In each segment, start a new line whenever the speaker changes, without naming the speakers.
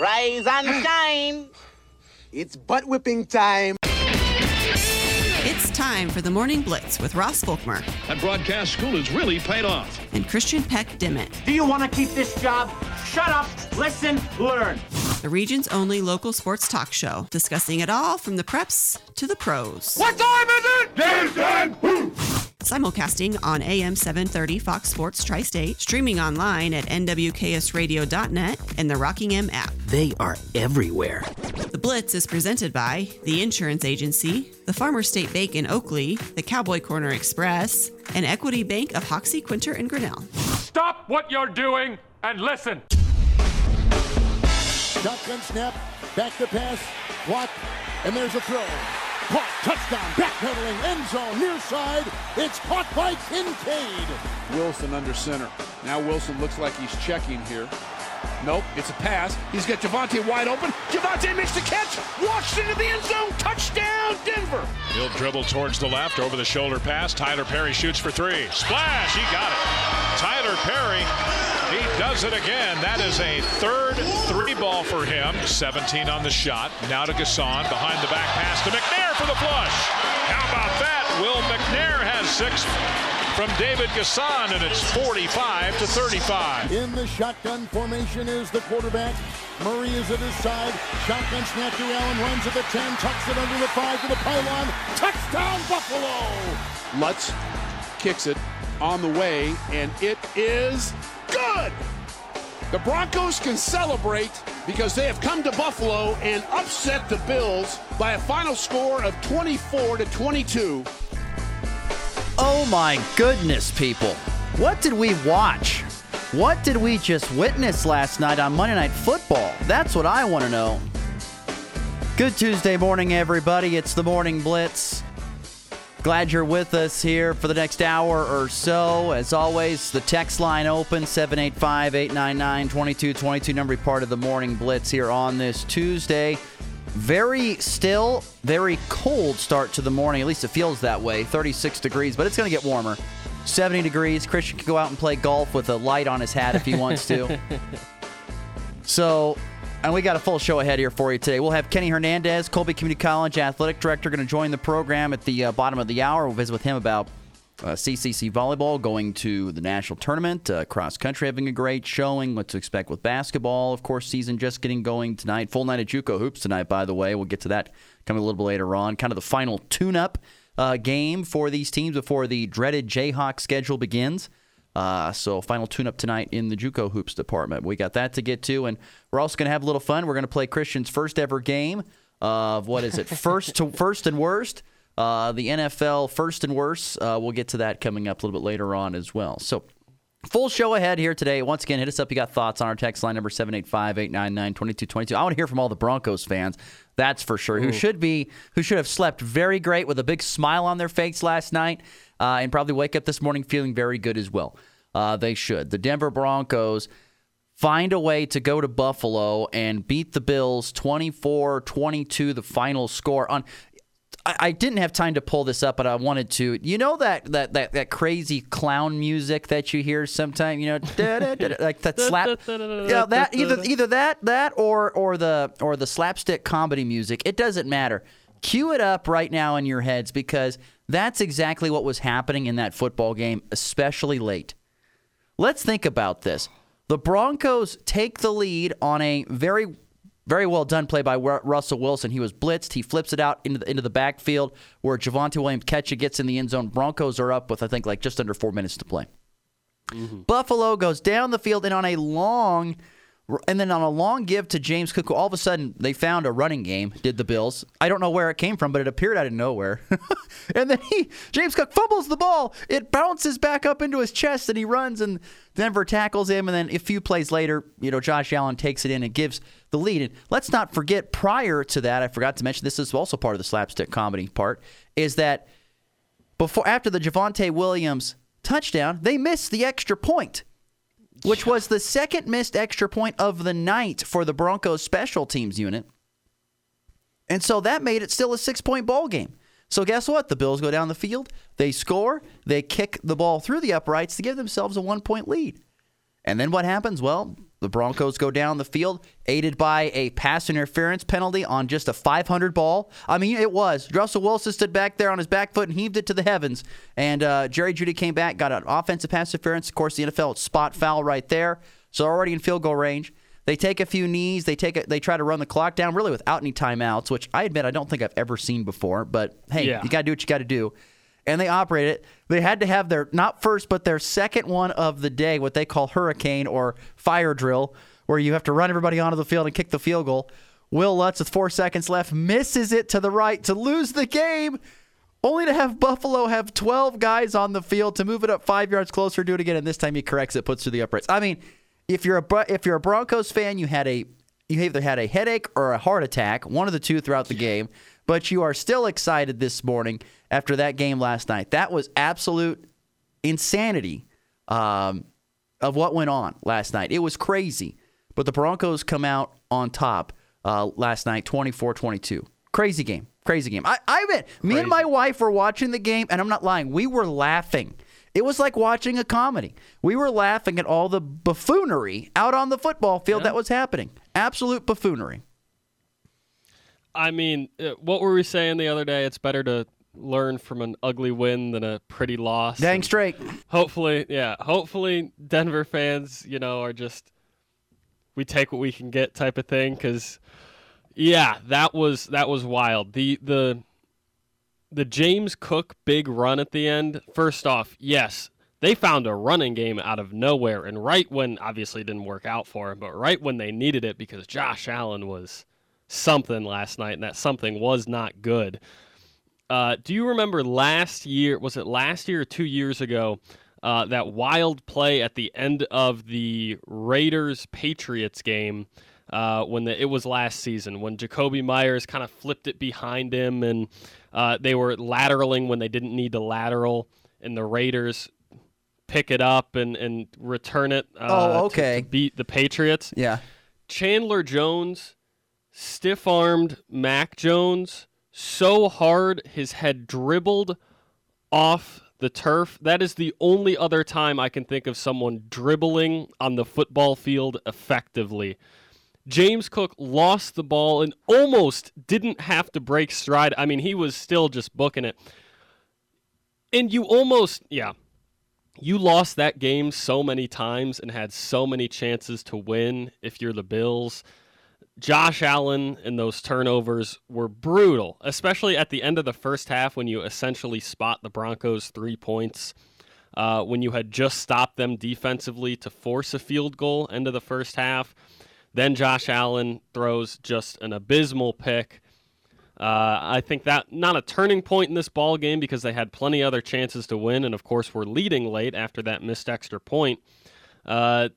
Rise and hmm. shine.
It's butt whipping time.
It's time for the Morning Blitz with Ross Volkmer
That broadcast school has really paid off.
and Christian Peck Dimmitt,
Do you want to keep this job? Shut up, listen, learn.
the region's only local sports talk show, discussing it all from the preps to the pros.
What time is it? Game time.
Simulcasting on AM 730 Fox Sports Tri State, streaming online at nwksradio.net and the Rocking M app.
They are everywhere.
The Blitz is presented by the Insurance Agency, the Farmer State Bank in Oakley, the Cowboy Corner Express, and Equity Bank of Hoxie, Quinter, and Grinnell.
Stop what you're doing and listen.
Shotgun snap, back to pass, block, and there's a throw. Caught, touchdown, backpedaling, end zone, near side. It's caught by Kincaid.
Wilson under center. Now Wilson looks like he's checking here. Nope, it's a pass. He's got Javonte wide open. Javonte makes the catch, walks into the end zone, touchdown, Denver.
He'll dribble towards the left, over the shoulder pass. Tylor Perry shoots for three. Splash! He got it. Tylor Perry, he does it again. That is a third three ball for him. 17 on the shot. Now to N'Guessan. Behind the back pass to McNair for the flush. How about that? Will McNair has six from David N'Guessan, and it's 45 to 35.
In the shotgun formation is the quarterback. Murray is at his side. Shotgun snap to Allen, runs at the 10, tucks it under the 5 to the pylon. Touchdown, Buffalo!
Lutz kicks it on the way, and it is good. The Broncos can celebrate because they have come to Buffalo and upset the Bills by a final score of 24 to 22.
Oh my goodness, people. What did we watch? What did we just witness last night on Monday Night Football? That's what I want to know. Good Tuesday morning, everybody. It's the Morning Blitz. Glad you're with us here for the next hour or so. As always, the text line open 785 899 2222. Number part of the Morning Blitz here on this Tuesday. Very still, very cold start to the morning. At least it feels that way. 36 degrees, but it's going to get warmer. 70 degrees. Christian can go out and play golf with a light on his hat if he wants to. so, and we got a full show ahead here for you today. We'll have Kenny Hernandez, Colby Community College athletic director, going to join the program at the uh, bottom of the hour. We'll visit with him about uh, CCC volleyball going to the national tournament, uh, cross country having a great showing. What to expect with basketball, of course, season just getting going tonight. Full night of JUCO hoops tonight, by the way. We'll get to that coming a little bit later on. Kind of the final tune-up uh, game for these teams before the dreaded Jayhawk schedule begins. Uh, so final tune-up tonight in the JUCO hoops department. We got that to get to, and we're also going to have a little fun. We're going to play Christian's first ever game of what is it? First to first and worst. Uh, the NFL first and worst. Uh, we'll get to that coming up a little bit later on as well. So, full show ahead here today. Once again, hit us up. You got thoughts on our text line number 785 899 2222. I want to hear from all the Broncos fans. That's for sure. Who should be, who should have slept very great with a big smile on their face last night uh, and probably wake up this morning feeling very good as well. Uh, they should. The Denver Broncos find a way to go to Buffalo and beat the Bills 24 22, the final score. On I, I didn't have time to pull this up, but I wanted to. You know that that that, that crazy clown music that you hear sometimes, you know, like that slap. Yeah, that either either that that or or the or the slapstick comedy music. It doesn't matter. Cue it up right now in your heads because that's exactly what was happening in that football game, especially late. Let's think about this. The Broncos take the lead on a very, very well done play by Russell Wilson. He was blitzed. He flips it out into the, into the backfield where Javonte Williams catch it, gets in the end zone. Broncos are up with, I think, like just under four minutes to play. Mm-hmm. Buffalo goes down the field and on a long, and then on a long give to James Cook, all of a sudden they found a running game. Did the Bills? I don't know where it came from, but it appeared out of nowhere. and then he, James Cook fumbles the ball. It bounces back up into his chest, and he runs, and Denver tackles him. And then a few plays later, you know, Josh Allen takes it in and gives the lead. And let's not forget, prior to that, I forgot to mention this is also part of the slapstick comedy part, is that before after the Javonte Williams touchdown, they missed the extra point, which was the second missed extra point of the night for the Broncos special teams unit. And so that made it still a six point ball game. So guess what? The Bills go down the field, they score, they kick the ball through the uprights to give themselves a one point lead. And then what happens? Well, the Broncos go down the field, aided by a pass interference penalty on just a 500 ball. I mean, it was. Russell Wilson stood back there on his back foot and heaved it to the heavens. And uh, Jerry Jeudy came back, got an offensive pass interference. Of course, the NFL spot foul right there. So already in field goal range. They take a few knees. They take a, they try to run the clock down really without any timeouts, which I admit I don't think I've ever seen before. But hey,
Yeah.
you got to do what you got to do. And they operate it. They had to have their not first, but their second one of the day, what they call hurricane or fire drill, where you have to run everybody onto the field and kick the field goal. Wil Lutz with four seconds left misses it to the right to lose the game, only to have Buffalo have 12 guys on the field to move it up five yards closer, do it again, and this time he corrects it, puts through the uprights. I mean, if you're a if you're a Broncos fan, you had a you either had a headache or a heart attack, one of the two throughout the game, but you are still excited this morning after that game last night. That was absolute insanity um, of what went on last night. It was crazy, but the Broncos come out on top uh, last night, 24-22. Crazy game, crazy game. I, I admit, me and my wife were watching the game, and I'm not lying. We were laughing. It was like watching a comedy. We were laughing at all the buffoonery out on the football field that was happening. Absolute buffoonery.
I mean, uh, what were we saying the other day? It's better to learn from an ugly win than a pretty loss.
Dang straight.
Hopefully, yeah. Hopefully, Denver fans, you know, are just we take what we can get type of thing. Because, yeah, that was that was wild. The the the James Cook big run at the end. First off, yes, they found a running game out of nowhere, and right when obviously it didn't work out for him, but right when they needed it because Josh Allen was something last night, and that something was not good. Uh, do you remember last year? Was it last year or two years ago? Uh, that wild play at the end of the Raiders Patriots game uh, when the, it was last season when Jakobi Meyers kind of flipped it behind him and uh, they were lateraling when they didn't need to lateral, and the Raiders pick it up and, and return it. Uh,
Oh,
to-
okay.
to beat the Patriots.
Yeah.
Chandler Jones stiff armed Mac Jones so hard his head dribbled off the turf. That is the only other time I can think of someone dribbling on the football field effectively. James Cook lost the ball and almost didn't have to break stride. I mean, he was still just booking it. And you almost, yeah, you lost that game so many times and had so many chances to win if you're the Bills. Josh Allen and those turnovers were brutal, especially at the end of the first half when you essentially spot the Broncos three points. Uh, when you had just stopped them defensively to force a field goal end of the first half. Then Josh Allen throws just an abysmal pick. Uh, I think that not a turning point in this ball game because they had plenty other chances to win, and of course were leading late after that missed extra point. Uh,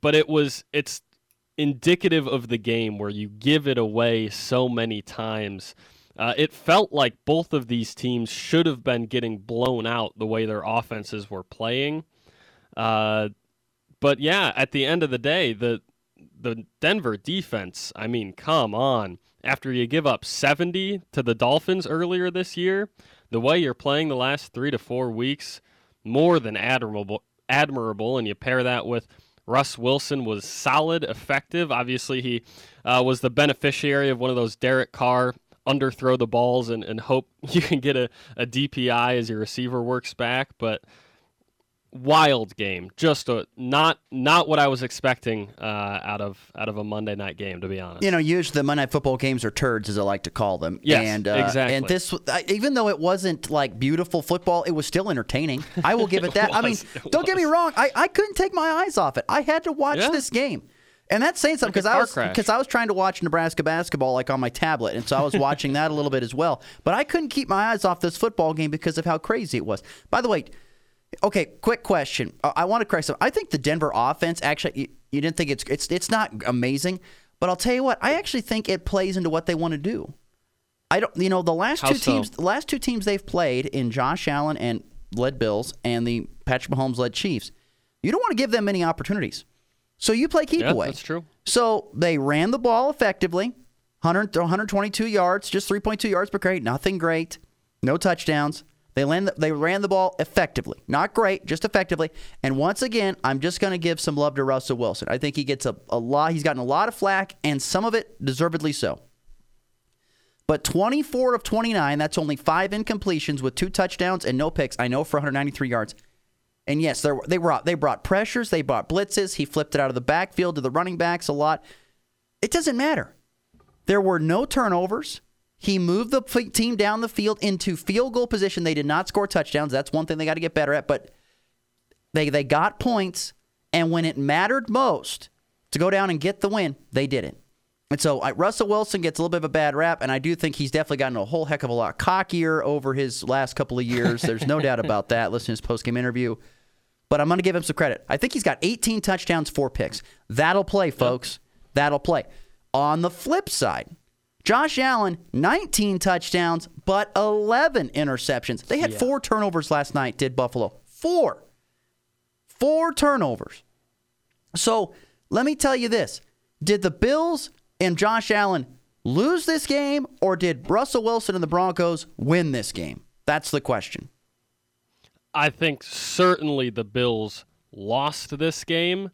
but it was it's indicative of the game where you give it away so many times. Uh, it felt like both of these teams should have been getting blown out the way their offenses were playing. Uh, but yeah, at the end of the day, the the Denver defense, I mean, come on. After you give up 70 to the Dolphins earlier this year, the way you're playing the last 3 to 4 weeks, more than admirable admirable and you pair that with Russ Wilson was solid, effective. Obviously, he uh, was the beneficiary of one of those Derek Carr underthrow the balls and, and hope you can get a, a DPI as your receiver works back. But wild game, just a not not what I was expecting uh, out of out of a Monday night game, to be honest.
You know, usually the Monday Night Football games are turds, as I like to call them.
Yes,
and, uh,
exactly.
And this, even though it wasn't like beautiful football, it was still entertaining. I will give it that. I mean, don't get me wrong. I, I couldn't take my eyes off it. I had to watch
Yeah.
this game. And that's saying something because I was because I was trying to watch Nebraska basketball like on my tablet, and so I was watching that a little bit as well. But I couldn't keep my eyes off this football game because of how crazy it was. By the way, Okay, quick question. Uh, I want to correct something. I think the Denver offense actually you, you didn't think it's it's it's not amazing, but I'll tell you what, I actually think it plays into what they want to do. I don't you know, the last
How
two
so?
teams the last two teams they've played in Josh Allen and led Bills and the Patrick Mahomes led Chiefs. You don't want to give them many opportunities. So you play keep
Yeah,
away.
that's true.
So they ran the ball effectively. 100, 122 yards, just 3.2 yards per carry. Nothing great. No touchdowns. They, land, they ran the ball effectively. Not great, just effectively. And once again, I'm just going to give some love to Russell Wilson. I think he gets a, a lot, he's gotten a lot of flack, and some of it deservedly so. But 24 of 29, that's only five incompletions with two touchdowns and no picks. I know for 193 yards. And yes, they brought they brought pressures, they brought blitzes. He flipped it out of the backfield to the running backs a lot. It doesn't matter. There were no turnovers. He moved the team down the field into field goal position. They did not score touchdowns. That's one thing they got to get better at. But they they got points, and when it mattered most to go down and get the win, they did it. And so uh, Russell Wilson gets a little bit of a bad rap, and I do think he's definitely gotten a whole heck of a lot cockier over his last couple of years. There's no doubt about that. Listen to his post game interview. But I'm going to give him some credit. I think he's got 18 touchdowns, four picks. That'll play, folks. That'll play. On the flip side, Josh Allen, 19 touchdowns, but 11 interceptions. They had yeah. four turnovers last night, did Buffalo. Four. Four turnovers. So let me tell you this Did the Bills and Josh Allen lose this game, or did Russell Wilson and the Broncos win this game? That's the question.
I think certainly the Bills lost this game,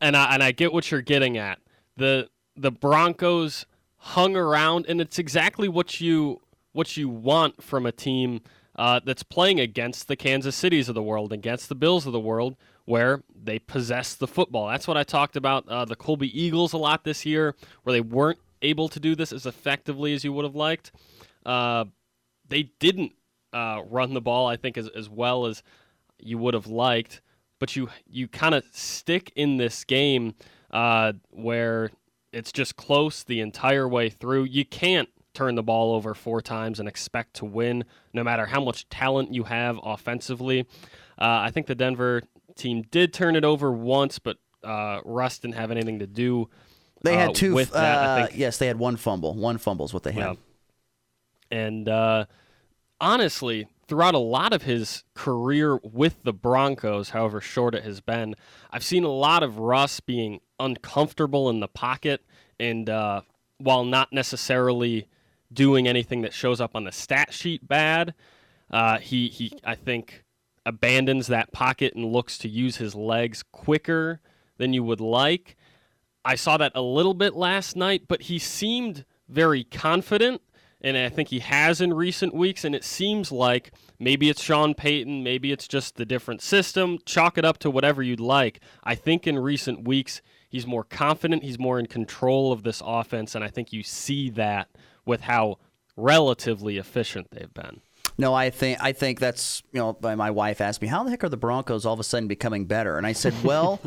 and I and I get what you're getting at. the The Broncos hung around, and it's exactly what you what you want from a team uh, that's playing against the Kansas Cities of the world, against the Bills of the world, where they possess the football. That's what I talked about uh, the Colby Eagles a lot this year, where they weren't able to do this as effectively as you would have liked. Uh, they didn't uh, run the ball, I think, as, as well as you would have liked, but you you kind of stick in this game uh, where it's just close the entire way through. You can't turn the ball over four times and expect to win, no matter how much talent you have offensively. Uh, I think the Denver team did turn it over once, but uh, Russ didn't have anything to do.
They had uh, two.
With that,
uh, yes, they had one fumble. One fumble is what they had.
Yeah. And uh, honestly, throughout a lot of his career with the Broncos, however short it has been, I've seen a lot of Russ being uncomfortable in the pocket, and uh, while not necessarily doing anything that shows up on the stat sheet bad, uh, he he I think abandons that pocket and looks to use his legs quicker than you would like. I saw that a little bit last night, but he seemed very confident, and I think he has in recent weeks. And it seems like maybe it's Sean Payton, maybe it's just the different system. Chalk it up to whatever you'd like. I think in recent weeks, he's more confident, he's more in control of this offense, and I think you see that with how relatively efficient they've been.
No, I think I think that's you know. My wife asked me, "How the heck are the Broncos all of a sudden becoming better?" And I said, "Well,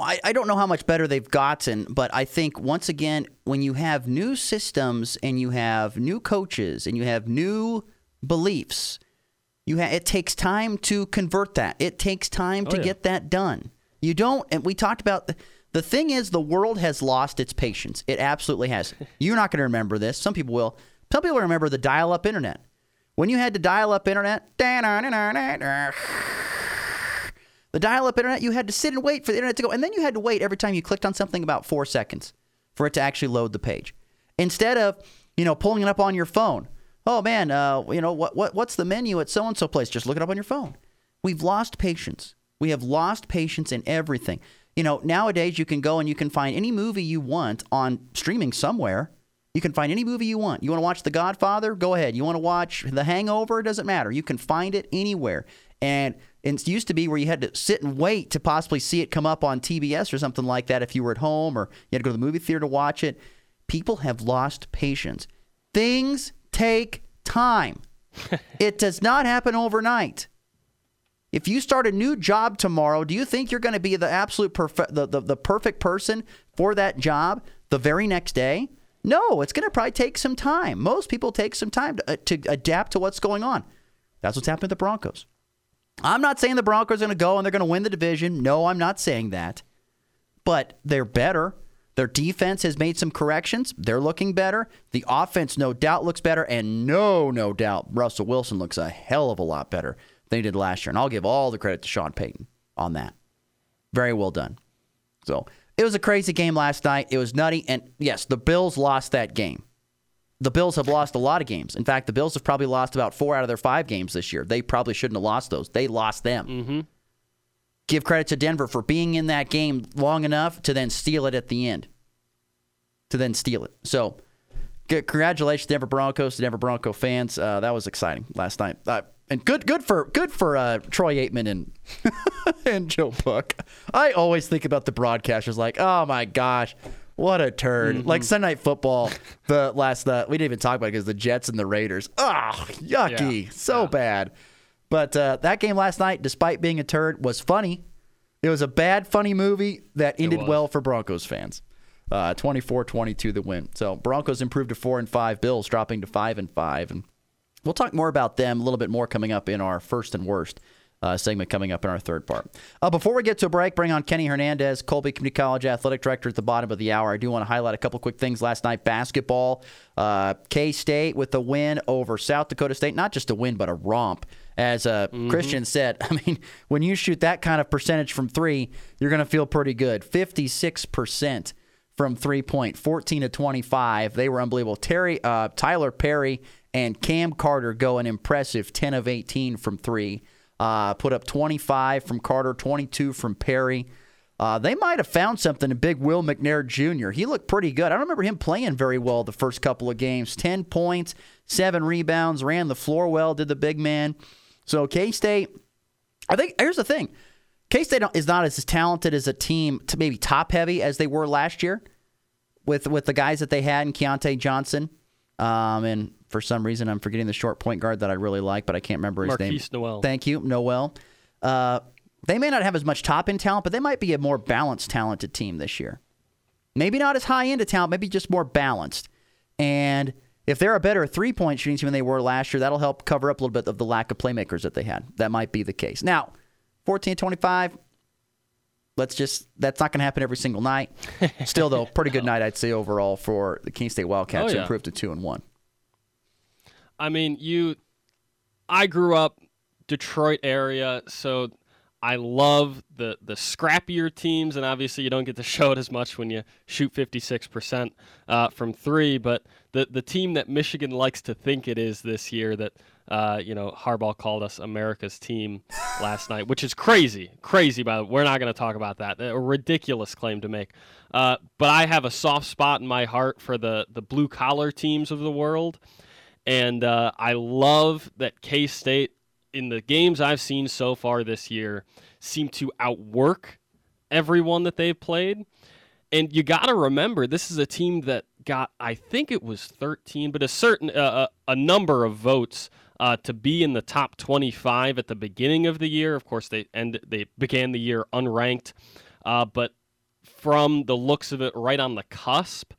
I, I don't know how much better they've gotten, but I think once again, when you have new systems and you have new coaches and you have new beliefs, you ha- it takes time to convert that. It takes time oh, to yeah. get that done. You don't. And we talked about." The, the thing is, the world has lost its patience. It absolutely has. You're not going to remember this. Some people will. Some people remember the dial up internet. When you had to dial up internet, the dial up internet, you had to sit and wait for the internet to go. And then you had to wait every time you clicked on something about four seconds for it to actually load the page. Instead of, you know, pulling it up on your phone. Oh man, uh, you know, what, what what's the menu at so and so place? Just look it up on your phone. We've lost patience. We have lost patience in everything. You know, nowadays you can go and you can find any movie you want on streaming somewhere you can find any movie you want. You want to watch The Godfather? Go ahead. You want to watch The Hangover? It doesn't matter. You can find it anywhere. And it used to be where you had to sit and wait to possibly see it come up on TBS or something like that if you were at home or you had to go to the movie theater to watch it. People have lost patience. Things take time. it does not happen overnight. If you start a new job tomorrow, do you think you're going to be the absolute perfect the, the, the perfect person for that job the very next day? No, it's going to probably take some time. Most people take some time to, uh, to adapt to what's going on. That's what's happened to the Broncos. I'm not saying the Broncos are going to go and they're going to win the division. No, I'm not saying that. But they're better. Their defense has made some corrections. They're looking better. The offense, no doubt, looks better. And no, no doubt, Russell Wilson looks a hell of a lot better than he did last year. And I'll give all the credit to Sean Payton on that. Very well done. So it was a crazy game last night. It was nutty. And yes, the Bills lost that game. The Bills have lost a lot of games. In fact, the Bills have probably lost about four out of their five games this year. They probably shouldn't have lost those. They lost them.
Mm-hmm.
Give credit to Denver for being in that game long enough to then steal it at the end. To then steal it. So, congratulations, Denver Broncos, to Denver Bronco fans. Uh, that was exciting last night. Uh, and good, good for good for uh, Troy Aikman and and Joe Buck. I always think about the broadcasters like, oh my gosh, what a turd!
Mm-hmm.
Like Sunday Night Football, the last uh, we didn't even talk about it because the Jets and the Raiders. Oh, yucky,
Yeah.
so bad. But uh, that game last night, despite being a turd, was funny. It was a bad, funny movie that ended well for Broncos fans. Uh, 24-22 the win. So Broncos improved to four and five. Bills dropping to five and five. And we'll talk more about them a little bit more coming up in our first and worst uh, segment coming up in our third part. Uh, before we get to a break, bring on Kenny Hernandez, Colby Community College athletic director at the bottom of the hour. I do want to highlight a couple quick things last night. Basketball, uh, K State with a win over South Dakota State. Not just a win, but a romp. As uh, Christian said, I mean, when you shoot that kind of percentage from three, you're going to feel pretty good. 56% from three point, 14 to 25. They were unbelievable. Terry, uh, Tylor Perry and Cam Carter go an impressive 10 of 18 from three. Uh, put up 25 from Carter, 22 from Perry. Uh, they might have found something in Big Will McNair Jr. He looked pretty good. I don't remember him playing very well the first couple of games. 10 points, seven rebounds, ran the floor well, did the big man. So K State, I think here's the thing K State is not as talented as a team, to maybe top heavy as they were last year with with the guys that they had in Keyontae Johnson. Um, and for some reason, I'm forgetting the short point guard that I really like, but I can't remember his name.
Markquis Nowell.
Thank you, Nowell. Uh, they may not have as much top end talent, but they might be a more balanced, talented team this year. Maybe not as high end of talent, maybe just more balanced. And if they're a better three point shooting team than they were last year, that'll help cover up a little bit of the lack of playmakers that they had. That might be the case. Now, 14 25, let's just, that's not going to happen every single night. Still, though, pretty good night, I'd say, overall for the King State Wildcats
Oh,
to
yeah.
improve to 2 and 1.
I mean, you. I grew up Detroit area, so I love the the scrappier teams, and obviously you don't get to show it as much when you shoot 56% uh, from three. But the the team that Michigan likes to think it is this year, that uh, you know Harbaugh called us America's team last night, which is crazy, crazy. By the way, we're not going to talk about that. A ridiculous claim to make. Uh, but I have a soft spot in my heart for the the blue collar teams of the world. And uh, I love that K State, in the games I've seen so far this year, seem to outwork everyone that they've played. And you got to remember, this is a team that got, I think it was 13, but a certain uh, a, a number of votes uh, to be in the top 25 at the beginning of the year. Of course, they end they began the year unranked, uh, but from the looks of it, right on the cusp.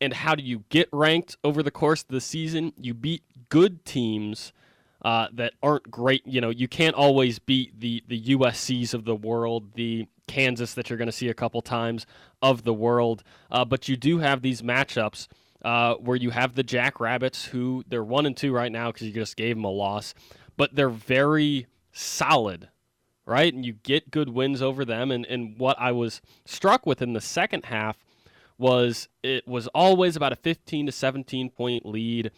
And how do you get ranked over the course of the season? You beat good teams uh, that aren't great. You know, you can't always beat the the USC's of the world, the Kansas that you're going to see a couple times of the world, uh, but you do have these matchups uh, where you have the Jackrabbits, who they're one and two right now because you just gave them a loss, but they're very solid right? And you get good wins over them. And, and what I was struck with in the second half was it was always about a 15 to 17 point lead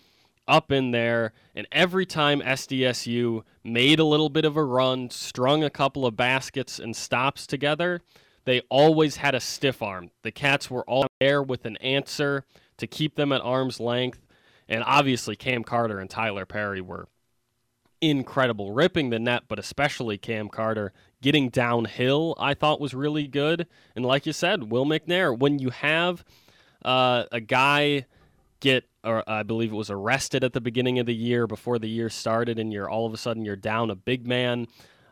up in there. And every time SDSU made a little bit of a run, strung a couple of baskets and stops together, they always had a stiff arm. The Cats were all there with an answer to keep them at arm's length. And obviously, Cam Carter and Tylor Perry were incredible, ripping the net, but especially Cam Carter getting downhill. I thought was really good, and like you said, Will McNair. When you have uh, a guy get, or I believe it was arrested at the beginning of the year before the year started, and you're all of a sudden you're down a big man.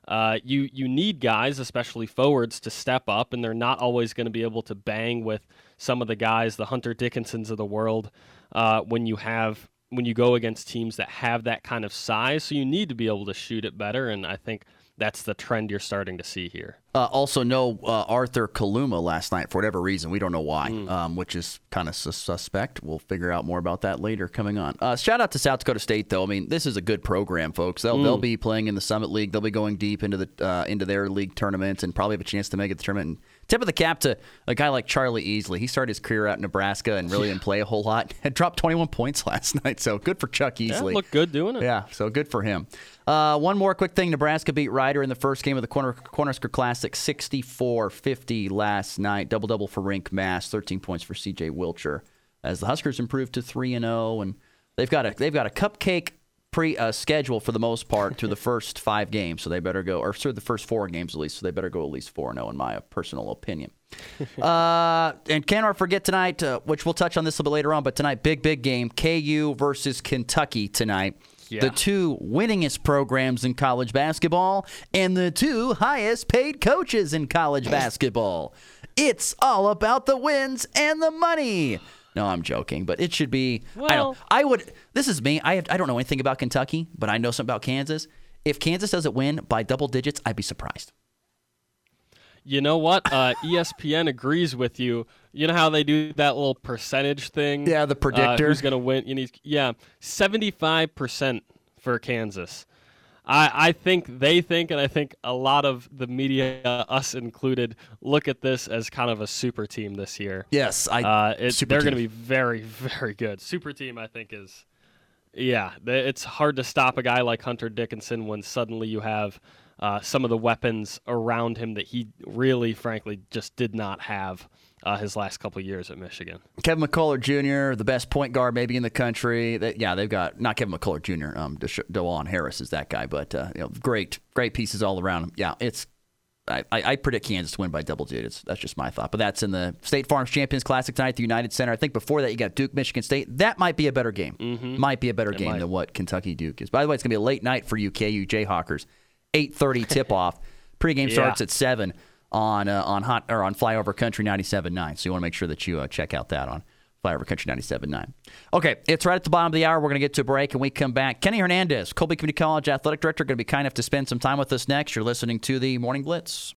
Uh, you you need guys, especially forwards, to step up, and they're not always going to be able to bang with some of the guys, the Hunter Dickinsons of the world, uh, when you have when you go against teams that have that kind of size. So you need to be able to shoot it better, and I think that's the trend you're starting to see here.
Uh, also, no uh, Arthur Kaluma last night for whatever reason. We don't know why, um, which is kind of sus- suspect. We'll figure out more about that later coming on. Uh, shout out to South Dakota State, though. I mean, this is a good program, folks. They'll, they'll be playing in the Summit League. They'll be going deep into the uh, into their league tournaments and probably have a chance to make it the tournament in Tip of the cap to a guy like Charlie Easley. He started his career out in Nebraska and really didn't play a whole lot. Had dropped 21 points last night, so good for Chuck
Yeah,
Easley.
looked good doing it.
Yeah, so good for him. Uh, one more quick thing. Nebraska beat Rider in the first game of the Corner, Cornhusker Classic 64-50 last night. Double-double for Rienk Mast, 13 points for C.J. Wilcher as the Huskers improved to 3 and 0 and they've got a they've got a cupcake pre uh, schedule for the most part through the first 5 games, so they better go or through the first 4 games at least, so they better go at least 4 and 0 in my personal opinion. uh, and cannot forget tonight, uh, which we'll touch on this a little bit later on, but tonight, big, big game KU versus Kentucky tonight.
Yeah.
The two winningest programs in college basketball and the two highest paid coaches in college basketball. It's all about the wins and the money. No, I'm joking, but it should be. I,
Well-
don't, I would. This is me. I, I don't know anything about Kentucky, but I know something about Kansas. If Kansas doesn't win by double digits, I'd be surprised.
You know what? Uh, ESPN agrees with you. You know how they do that little percentage thing?
Yeah, the
Uh,
predictor.
who's going to win? You need, yeah, 75% for Kansas. I, I think they think, and I think a lot of the media, us included, look at this as kind of a super team this year.
Yes, I.
Uh, it, they're going to be very, very good. Super team, I think, is yeah. It's hard to stop a guy like Hunter Dickinson when suddenly you have uh, some of the weapons around him that he really, frankly, just did not have uh, his last couple years at Michigan.
Kevin McCullar Jr., the best point guard maybe in the country. Yeah, they've got not Kevin McCullar Jr. Um, Desha- Dajuan Harris is that guy, but uh, you know, great, great pieces all around him. Yeah, it's. I, I predict Kansas to win by double digits. That's just my thought. But that's in the State Farms Champions Classic tonight at the United Center. I think before that you got Duke, Michigan State. That might be a better game. Might be a better game
might.
than what Kentucky Duke is. By the way, it's gonna be a late night for you KU Jayhawkers. Eight thirty tip off. Pregame
Yeah.
starts at seven on uh, on hot or on Flyover Country 97.9. So you want to make sure that you uh, check out that on Flyover Country 97.9. Okay, it's right at the bottom of the hour. We're going to get to a break and we come back. Kenny Hernandez, Colby Community College Athletic Director, going to be kind enough to spend some time with us next. You're listening to the Morning Blitz.